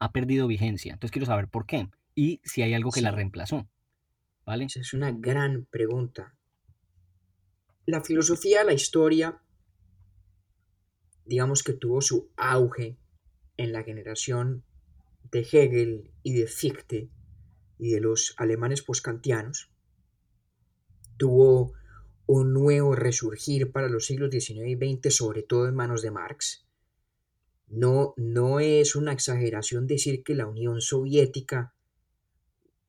ha perdido vigencia. Entonces quiero saber por qué y si hay algo que la reemplazó. ¿Vale? Esa es una gran pregunta. La filosofía de la historia, digamos que tuvo su auge en la generación de Hegel y de Fichte y de los alemanes poskantianos. Tuvo un nuevo resurgir para los siglos XIX y XX, sobre todo en manos de Marx. No, no es una exageración decir que la Unión Soviética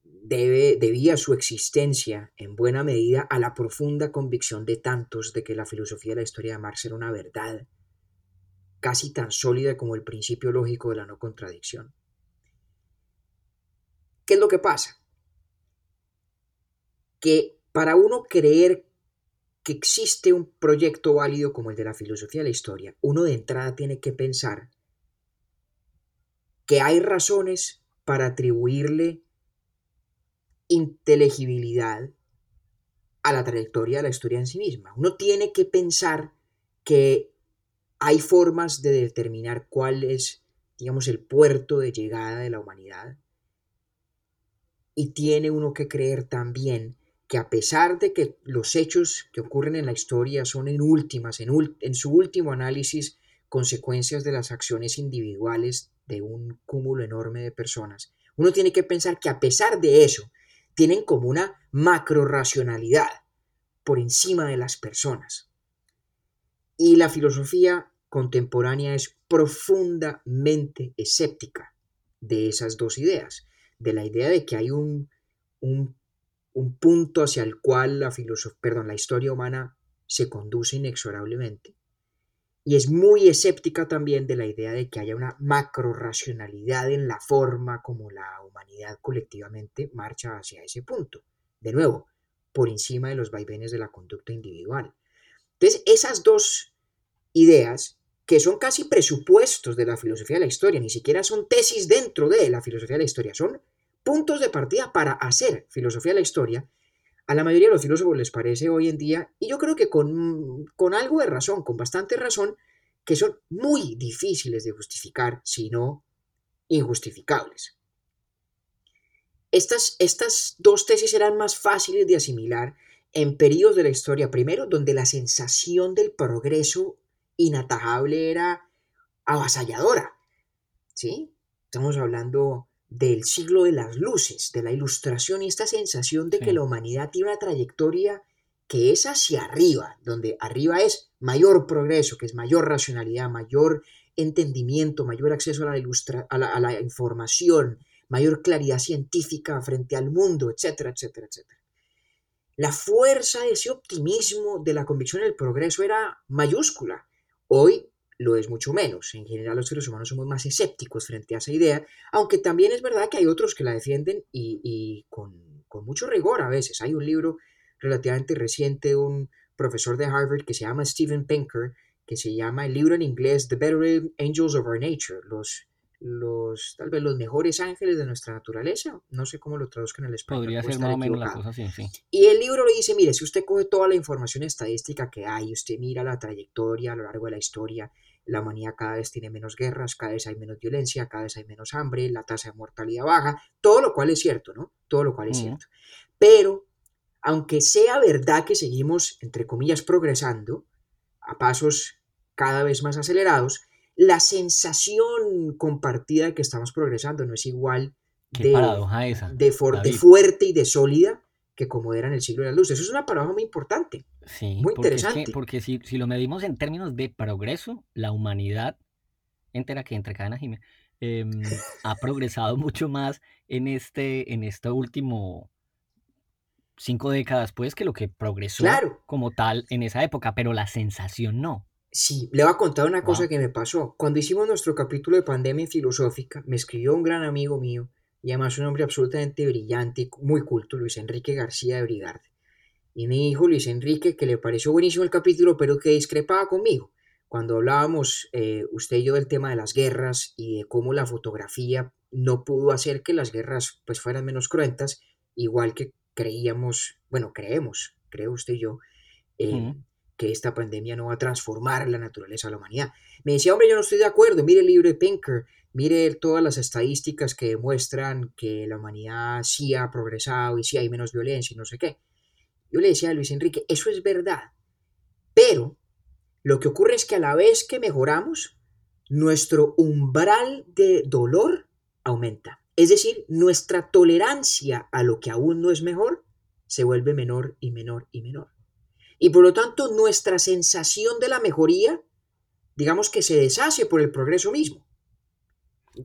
debe, debía su existencia en buena medida a la profunda convicción de tantos de que la filosofía de la historia de Marx era una verdad casi tan sólida como el principio lógico de la no contradicción. ¿Qué es lo que pasa? Que para uno creer que existe un proyecto válido como el de la filosofía de la historia, uno de entrada tiene que pensar que hay razones para atribuirle inteligibilidad a la trayectoria de la historia en sí misma. Uno tiene que pensar que hay formas de determinar cuál es, digamos, el puerto de llegada de la humanidad. Y tiene uno que creer también que a pesar de que los hechos que ocurren en la historia son en últimas, en, en su último análisis, consecuencias de las acciones individuales de un cúmulo enorme de personas, uno tiene que pensar que a pesar de eso, tienen como una macro-racionalidad por encima de las personas. Y la filosofía contemporánea es profundamente escéptica de esas dos ideas, de la idea de que hay un, un punto hacia el cual la, perdón, la historia humana se conduce inexorablemente. Y es muy escéptica también de la idea de que haya una macro-racionalidad en la forma como la humanidad colectivamente marcha hacia ese punto. De nuevo, por encima de los vaivenes de la conducta individual. Entonces, esas dos ideas, que son casi presupuestos de la filosofía de la historia, ni siquiera son tesis dentro de la filosofía de la historia, son puntos de partida para hacer filosofía de la historia, a la mayoría de los filósofos les parece hoy en día, y yo creo que con, con algo de razón, con bastante razón, que son muy difíciles de justificar, si no injustificables. Estas, estas dos tesis eran más fáciles de asimilar en periodos de la historia, primero, donde la sensación del progreso inatajable era avasalladora. ¿Sí? Estamos hablando del siglo de las luces, de la ilustración y esta sensación de Sí. que la humanidad tiene una trayectoria que es hacia arriba, donde arriba es mayor progreso, que es mayor racionalidad, mayor entendimiento, mayor acceso a la, ilustra- a la, a la información, mayor claridad científica frente al mundo, etcétera, etcétera, etcétera. La fuerza de ese optimismo de la convicción en el progreso era mayúscula. Hoy lo es mucho menos. En general los seres humanos somos más escépticos frente a esa idea, aunque también es verdad que hay otros que la defienden y, y con, con mucho rigor a veces. Hay un libro relativamente reciente de un profesor de Harvard que se llama Steven Pinker, que se llama el libro en inglés The Better Angels of Our Nature, los, los tal vez los mejores ángeles de nuestra naturaleza. No sé cómo lo traduzcan en el español. Podría ser más o menos la cosa sí. Y el libro le dice, mire, si usted coge toda la información estadística que hay, usted mira la trayectoria a lo largo de la historia, la humanidad cada vez tiene menos guerras, cada vez hay menos violencia, cada vez hay menos hambre, la tasa de mortalidad baja, todo lo cual es cierto, ¿no? Todo lo cual es Ujú. cierto. Pero, aunque sea verdad que seguimos, entre comillas, progresando a pasos cada vez más acelerados, la sensación compartida de que estamos progresando no es igual de, esa. de, for- de David. fuerte y de sólida que como era en el siglo de la luz. Eso es una paradoja muy importante. Sí, Muy porque, es que- interesante. porque si, si lo medimos en términos de progreso, la humanidad entera que entre cadena Jimé, em, ha (laughs) progresado mucho más en este, en este último cinco décadas, pues, que lo que progresó Claro. como tal en esa época, pero la sensación no. Sí, le voy a contar una cosa Wow. que me pasó. Cuando hicimos nuestro capítulo de pandemia filosófica, me escribió un gran amigo mío, y además un hombre absolutamente brillante y muy culto, Luis Enrique García de Brigarte. Y me dijo Luis Enrique que le pareció buenísimo el capítulo, pero que discrepaba conmigo. Cuando hablábamos eh, usted y yo del tema de las guerras y de cómo la fotografía no pudo hacer que las guerras pues fueran menos cruentas, igual que creíamos, bueno, creemos, creo usted y yo, eh. Que esta pandemia no va a transformar la naturaleza de la humanidad. Me decía, hombre, yo no estoy de acuerdo, mire el libro de Pinker, mire todas las estadísticas que demuestran que la humanidad sí ha progresado y sí hay menos violencia y no sé qué. Yo le decía a Luis Enrique, eso es verdad, pero lo que ocurre es que a la vez que mejoramos, nuestro umbral de dolor aumenta. Es decir, nuestra tolerancia a lo que aún no es mejor se vuelve menor y menor y menor. Y por lo tanto, nuestra sensación de la mejoría, digamos que se deshace por el progreso mismo.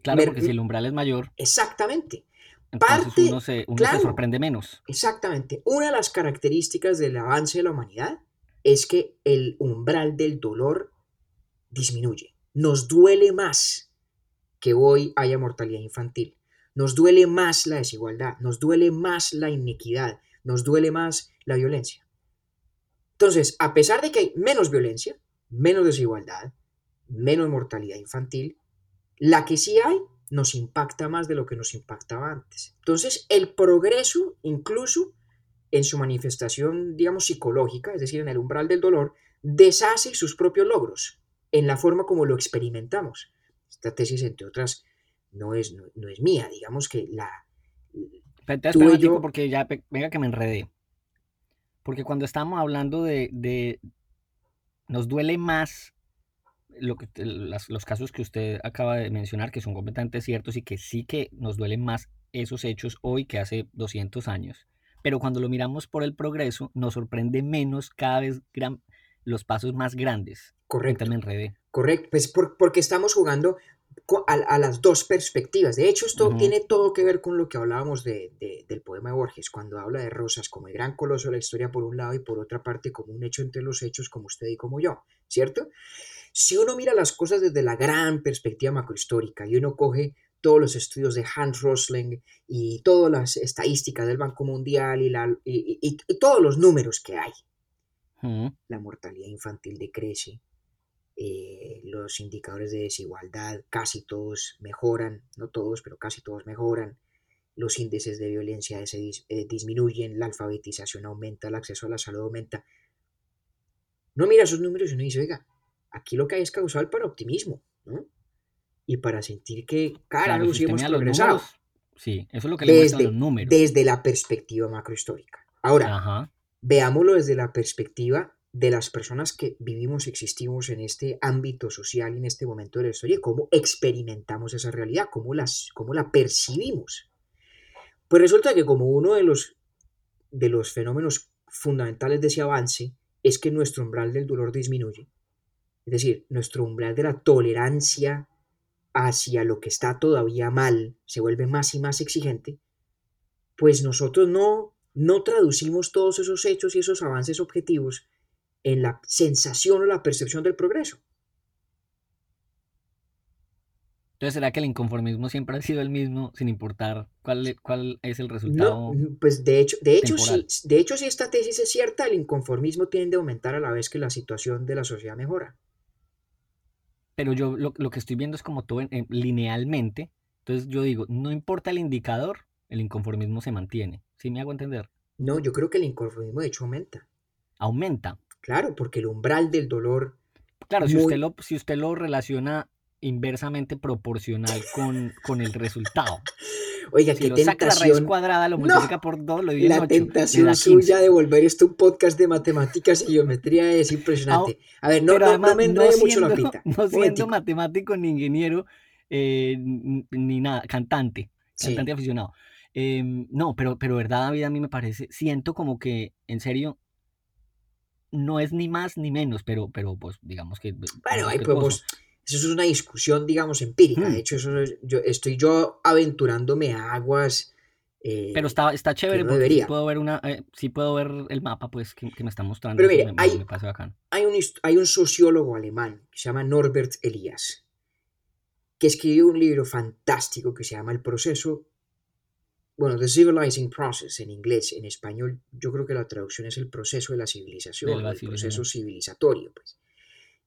Claro, porque si el umbral es mayor, Exactamente, entonces Parte- uno, se, uno claro. se sorprende menos. exactamente. Una de las características del avance de la humanidad es que el umbral del dolor disminuye. Nos duele más que hoy haya mortalidad infantil. Nos duele más la desigualdad, nos duele más la inequidad, nos duele más la violencia. Entonces, a pesar de que hay menos violencia, menos desigualdad, menos mortalidad infantil, la que sí hay nos impacta más de lo que nos impactaba antes. Entonces, el progreso, incluso en su manifestación, digamos, psicológica, es decir, en el umbral del dolor, deshace sus propios logros en la forma como lo experimentamos. Esta tesis, entre otras, no es, no, no es mía, digamos que la... Pero Tú y yo- porque ya, venga que me enredé. Porque cuando estamos hablando de, de- nos duele más lo que, las- los casos que usted acaba de mencionar, que son completamente ciertos y que sí que nos duelen más esos hechos hoy que hace 200 años. Pero cuando lo miramos por el progreso, nos sorprende menos cada vez gran- los pasos más grandes. Correcto. Me enredé. Correcto, pues por- porque estamos jugando a, a las dos perspectivas. De hecho, esto tiene todo que ver con lo que hablábamos de- de- del poema de Borges, cuando habla de Rosas como el gran coloso de la historia por un lado y por otra parte como un hecho entre los hechos como usted y como yo, ¿cierto? Si uno mira las cosas desde la gran perspectiva macrohistórica y uno coge todos los estudios de Hans Rosling y todas las estadísticas del Banco Mundial y, la- y- y- y todos los números que hay, la mortalidad infantil decrece, eh, los indicadores de desigualdad casi todos mejoran, no todos, pero casi todos mejoran, los índices de violencia se dis- eh, disminuyen, la alfabetización aumenta, el acceso a la salud aumenta. No mira esos números y uno dice, oiga, aquí lo que hay es causal para optimismo, ¿no? Y para sentir que, Claro, carajo, si sí usted hemos progresado. números, sí, eso es lo que le muestran Desde, los números. desde la perspectiva macrohistórica. Ahora, Ajá. veámoslo desde la perspectiva de las personas que vivimos y existimos en este ámbito social y en este momento de la historia, cómo experimentamos esa realidad, cómo, las, cómo la percibimos. Pues resulta que como uno de los, de los fenómenos fundamentales de ese avance es que nuestro umbral del dolor disminuye. Es decir, nuestro umbral de la tolerancia hacia lo que está todavía mal se vuelve más y más exigente, pues nosotros no, no traducimos todos esos hechos y esos avances objetivos en la sensación o la percepción del progreso. Entonces, ¿será que el inconformismo siempre ha sido el mismo, sin importar cuál, e- cuál es el No, resultado? pues de hecho, de hecho, sí, de hecho, si esta tesis es cierta, el inconformismo tiende a aumentar a la vez que la situación de la sociedad mejora. Pero yo lo, lo que estoy viendo es como todo en- en- linealmente. Entonces yo digo, no importa el indicador, el inconformismo se mantiene. ¿Sí me hago entender? No, yo creo que el inconformismo de hecho aumenta. Aumenta. Claro, porque el umbral del dolor, Claro, si usted lo, si usted lo relaciona inversamente proporcional con, con el resultado. (laughs) oiga, Si qué lo saca la raíz tentación, cuadrada, lo No. multiplica por 2, lo divide la 8, le tentación suya 15. de volver esto un podcast de matemáticas y geometría es impresionante. A ver, no, Pero no, además, no me no mucho la siendo, (laughs) pita. no siendo matemático ni ingeniero, eh, ni nada, cantante, Sí. cantante aficionado. Em, no, pero, pero verdad, David, a mí me parece, siento como que, en serio, no es ni más ni menos, pero, pero pues digamos que... Bueno, ahí podemos, eso es una discusión, digamos, empírica. Hmm. De hecho, eso es- yo, estoy yo aventurándome a aguas. eh, Pero está, está chévere no porque sí puedo ver una, eh, sí puedo ver el mapa pues que, que me está mostrando. Pero mire, me, hay- me hay, un, hay un sociólogo alemán que se llama Norbert Elias, que escribió un libro fantástico que se llama El proceso, bueno, The Civilizing Process en inglés, en español yo creo que la traducción es el proceso de la civilización, De la el proceso civilizatorio, pues,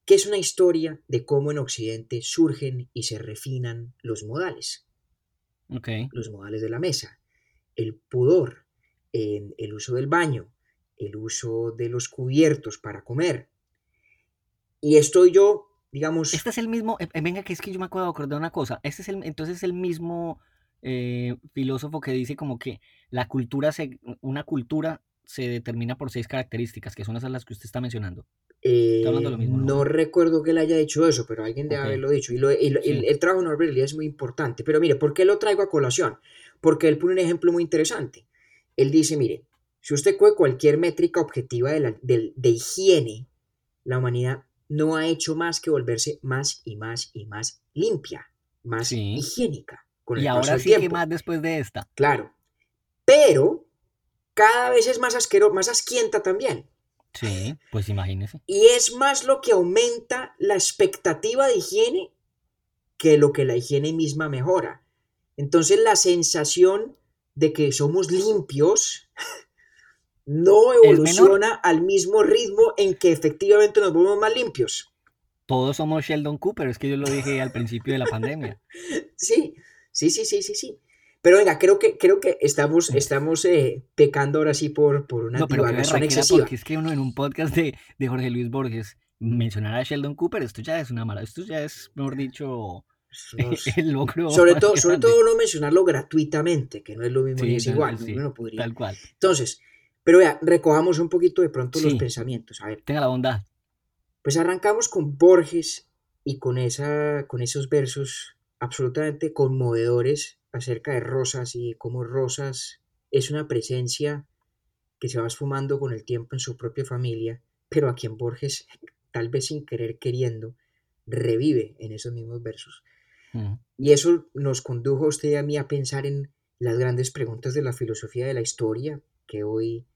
que es una historia de cómo en Occidente surgen y se refinan los modales. Ok. los modales de la mesa, el pudor, en el uso del baño, el uso de los cubiertos para comer. Y estoy yo, digamos, Este es el mismo, eh, eh, venga, que es que yo me acuerdo de una cosa. Este es el, entonces es el mismo eh, filósofo que dice como que la cultura, se, una cultura se determina por seis características, que son esas las que usted está mencionando. eh, hablando de lo mismo, ¿no? no recuerdo que él haya dicho eso, pero alguien debe haberlo dicho. Y lo- y lo- el, Sí. el trabajo de Norbert es muy importante. Pero mire, ¿por qué lo traigo a colación? Porque él pone un ejemplo muy interesante. Él dice, mire, si usted coge cualquier métrica objetiva de, la- de higiene, la humanidad no ha hecho más que volverse más y más y más limpia, más Sí. higiénica. Con el Y ahora sí que más después de esta. Claro. Pero cada vez es más asquerosa, más asquienta también. Sí, pues imagínese. Y es más lo que aumenta la expectativa de higiene que lo que la higiene misma mejora. Entonces la sensación de que somos limpios (laughs) no evoluciona al mismo ritmo en que efectivamente nos volvemos más limpios. Todos somos Sheldon Cooper, es que yo lo dije al principio de la pandemia. (laughs) Sí, sí, sí, sí, sí, sí. Pero venga, creo que, creo que estamos, estamos eh, pecando ahora sí por, por una No, pero divagación excesiva. porque es que uno en un podcast de, de Jorge Luis Borges mencionar a Sheldon Cooper, esto ya es una mala, esto ya es, mejor dicho, Nos- (laughs) el logro. sobre todo, sobre todo no mencionarlo gratuitamente, que no es lo mismo Sí, ni es no, igual. sí, uno podría- Tal cual. Entonces, pero vea, recojamos un poquito de pronto los Sí. pensamientos. A ver, Tenga la bondad. pues arrancamos con Borges y con, esa, con esos versos absolutamente conmovedores acerca de Rosas y cómo Rosas es una presencia que se va esfumando con el tiempo en su propia familia, pero a quien Borges, tal vez sin querer queriendo, revive en esos mismos versos. Y eso nos condujo a usted y a mí a pensar en las grandes preguntas de la filosofía de la historia, que hoy,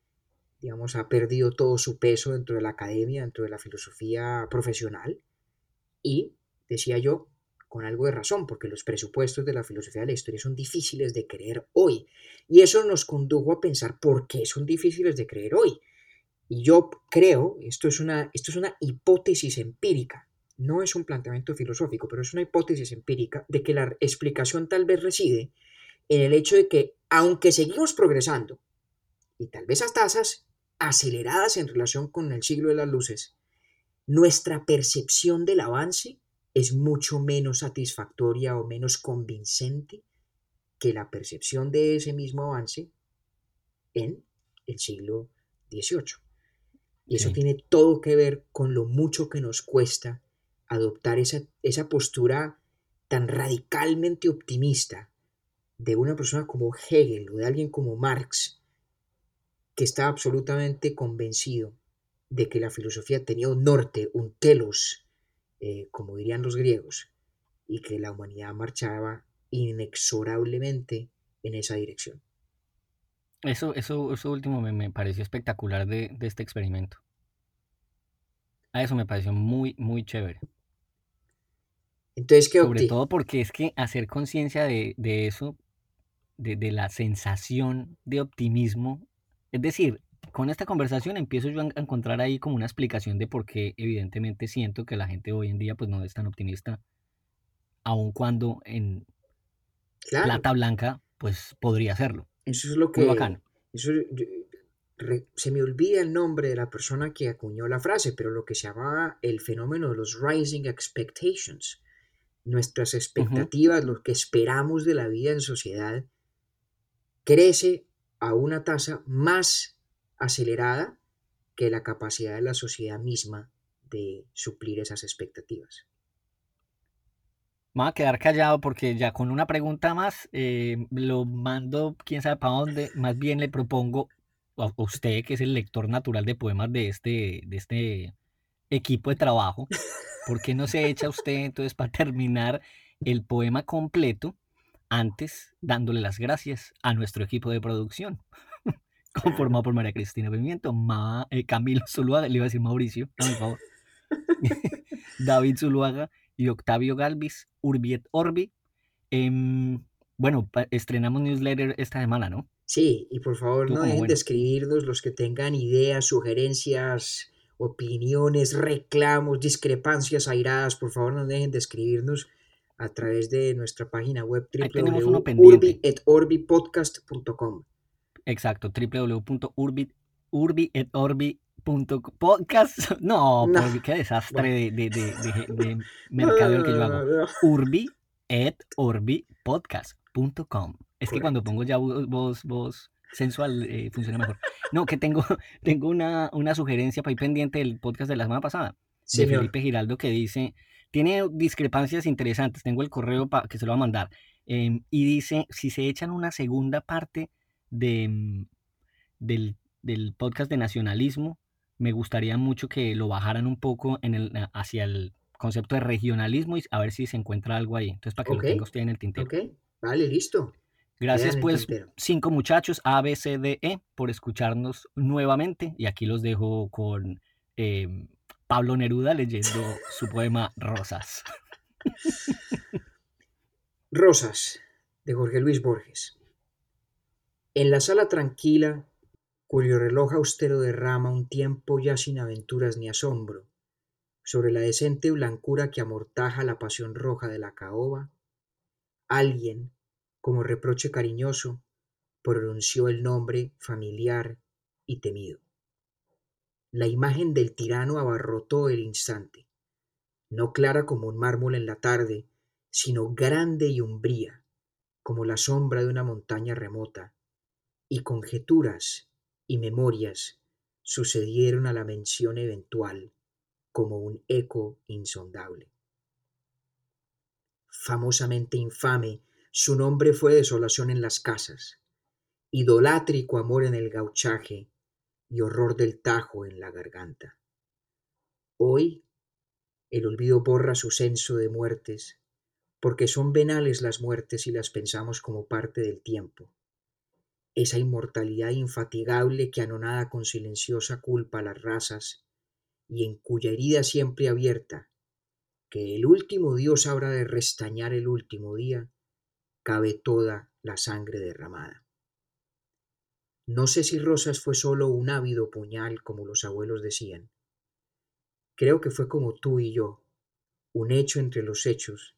digamos, ha perdido todo su peso dentro de la academia, dentro de la filosofía profesional. Y, decía yo, con algo de razón, porque los presupuestos de la filosofía de la historia son difíciles de creer hoy. Y eso nos condujo a pensar por qué son difíciles de creer hoy. Y yo creo, esto es una, esto es una hipótesis empírica, no es un planteamiento filosófico, pero es una hipótesis empírica de que la explicación tal vez reside en el hecho de que, aunque seguimos progresando, y tal vez a tasas aceleradas en relación con el siglo de las luces, nuestra percepción del avance es mucho menos satisfactoria o menos convincente que la percepción de ese mismo avance en el siglo XVIII. Y eso Sí. tiene todo que ver con lo mucho que nos cuesta adoptar esa, esa postura tan radicalmente optimista de una persona como Hegel o de alguien como Marx, que está absolutamente convencido de que la filosofía tenía un norte, un telos, eh, como dirían los griegos, y que la humanidad marchaba inexorablemente en esa dirección. Eso, eso, eso último me, me pareció espectacular de, de este experimento. A eso me pareció muy, muy chévere. Entonces, ¿qué Sobre opté? todo porque es que hacer conciencia de, de eso, de, de la sensación de optimismo, es decir, con esta conversación empiezo yo a en- a encontrar ahí como una explicación de por qué evidentemente siento que la gente hoy en día pues no es tan optimista, aun cuando en Claro, plata blanca pues podría serlo. eso es lo Muy que... bacano. Eso, yo- re- se me olvida el nombre de la persona que acuñó la frase, pero lo que se llamaba el fenómeno de los rising expectations. Nuestras expectativas, lo que esperamos de la vida en sociedad, crece a una tasa más acelerada que la capacidad de la sociedad misma de suplir esas expectativas. Me voy a quedar callado porque ya con una pregunta más eh, lo mando quién sabe para dónde. Más bien le propongo a usted, que es el lector natural de poemas de este, de este equipo de trabajo, ¿por qué no se echa usted entonces para terminar el poema completo antes dándole las gracias a nuestro equipo de producción? Conformado por María Cristina Pimiento, Ma, eh, Camilo Zuluaga, le iba a decir Mauricio, mi favor, (laughs) David Zuluaga y Octavio Galvis, Urbiet Orbi. Em, bueno, estrenamos newsletter esta semana, ¿no? Sí, y por favor no dejen de escribirnos los que tengan ideas, sugerencias, opiniones, reclamos, discrepancias airadas, por favor no dejen de escribirnos a través de nuestra página web www.urbietorbi.podcast.com. Exacto, www.urbi.orbi.podcast. (laughs) No, no. qué desastre de, de, de, de, mercadeo que yo hago. (laughs) Urbi.orbi.podcast.com. Es que cuando pongo ya voz, voz sensual eh, funciona mejor. No, que tengo, (laughs) tengo una, una sugerencia para ir pendiente del podcast de la semana pasada. De Felipe Giraldo que dice, tiene discrepancias interesantes. Tengo el correo para que se lo va a mandar. Em, y dice, si se echan una segunda parte de, mm, del, del, podcast de nacionalismo, me gustaría mucho que lo bajaran un poco en el, hacia el concepto de regionalismo y a ver si se encuentra algo ahí. Entonces, para que lo tenga usted en el tintero. Ok, vale, listo. Gracias pues cinco muchachos A, B, C, D, E por escucharnos nuevamente y aquí los dejo con em, Pablo Neruda leyendo su poema Rosas. (laughs) Rosas de Jorge Luis Borges. En la sala tranquila, cuyo reloj austero derrama un tiempo ya sin aventuras ni asombro, sobre la decente blancura que amortaja la pasión roja de la caoba, alguien, como reproche cariñoso, pronunció el nombre familiar y temido. La imagen del tirano abarrotó el instante, no clara como un mármol en la tarde, sino grande y umbría, como la sombra de una montaña remota, y conjeturas y memorias sucedieron a la mención eventual como un eco insondable. Famosamente infame, su nombre fue desolación en las casas, idolátrico amor en el gauchaje y horror del tajo en la garganta. Hoy el olvido borra su censo de muertes, porque son venales las muertes y las pensamos como parte del tiempo. Esa inmortalidad infatigable que anonada con silenciosa culpa a las razas y en cuya herida siempre abierta, que el último Dios habrá de restañar el último día, cabe toda la sangre derramada. No sé si Rosas fue solo un ávido puñal, como los abuelos decían. Creo que fue como tú y yo, un hecho entre los hechos,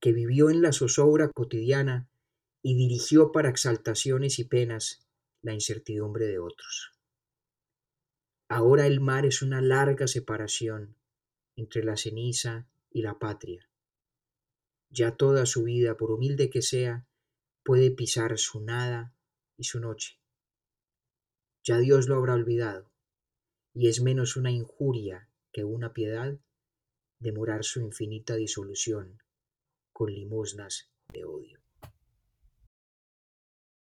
que vivió en la zozobra cotidiana y dirigió para exaltaciones y penas la incertidumbre de otros. Ahora el mar es una larga separación entre la ceniza y la patria, ya toda su vida, por humilde que sea, puede pisar su nada y su noche. Ya Dios lo habrá olvidado, y es menos una injuria que una piedad demorar su infinita disolución con limosnas de odio.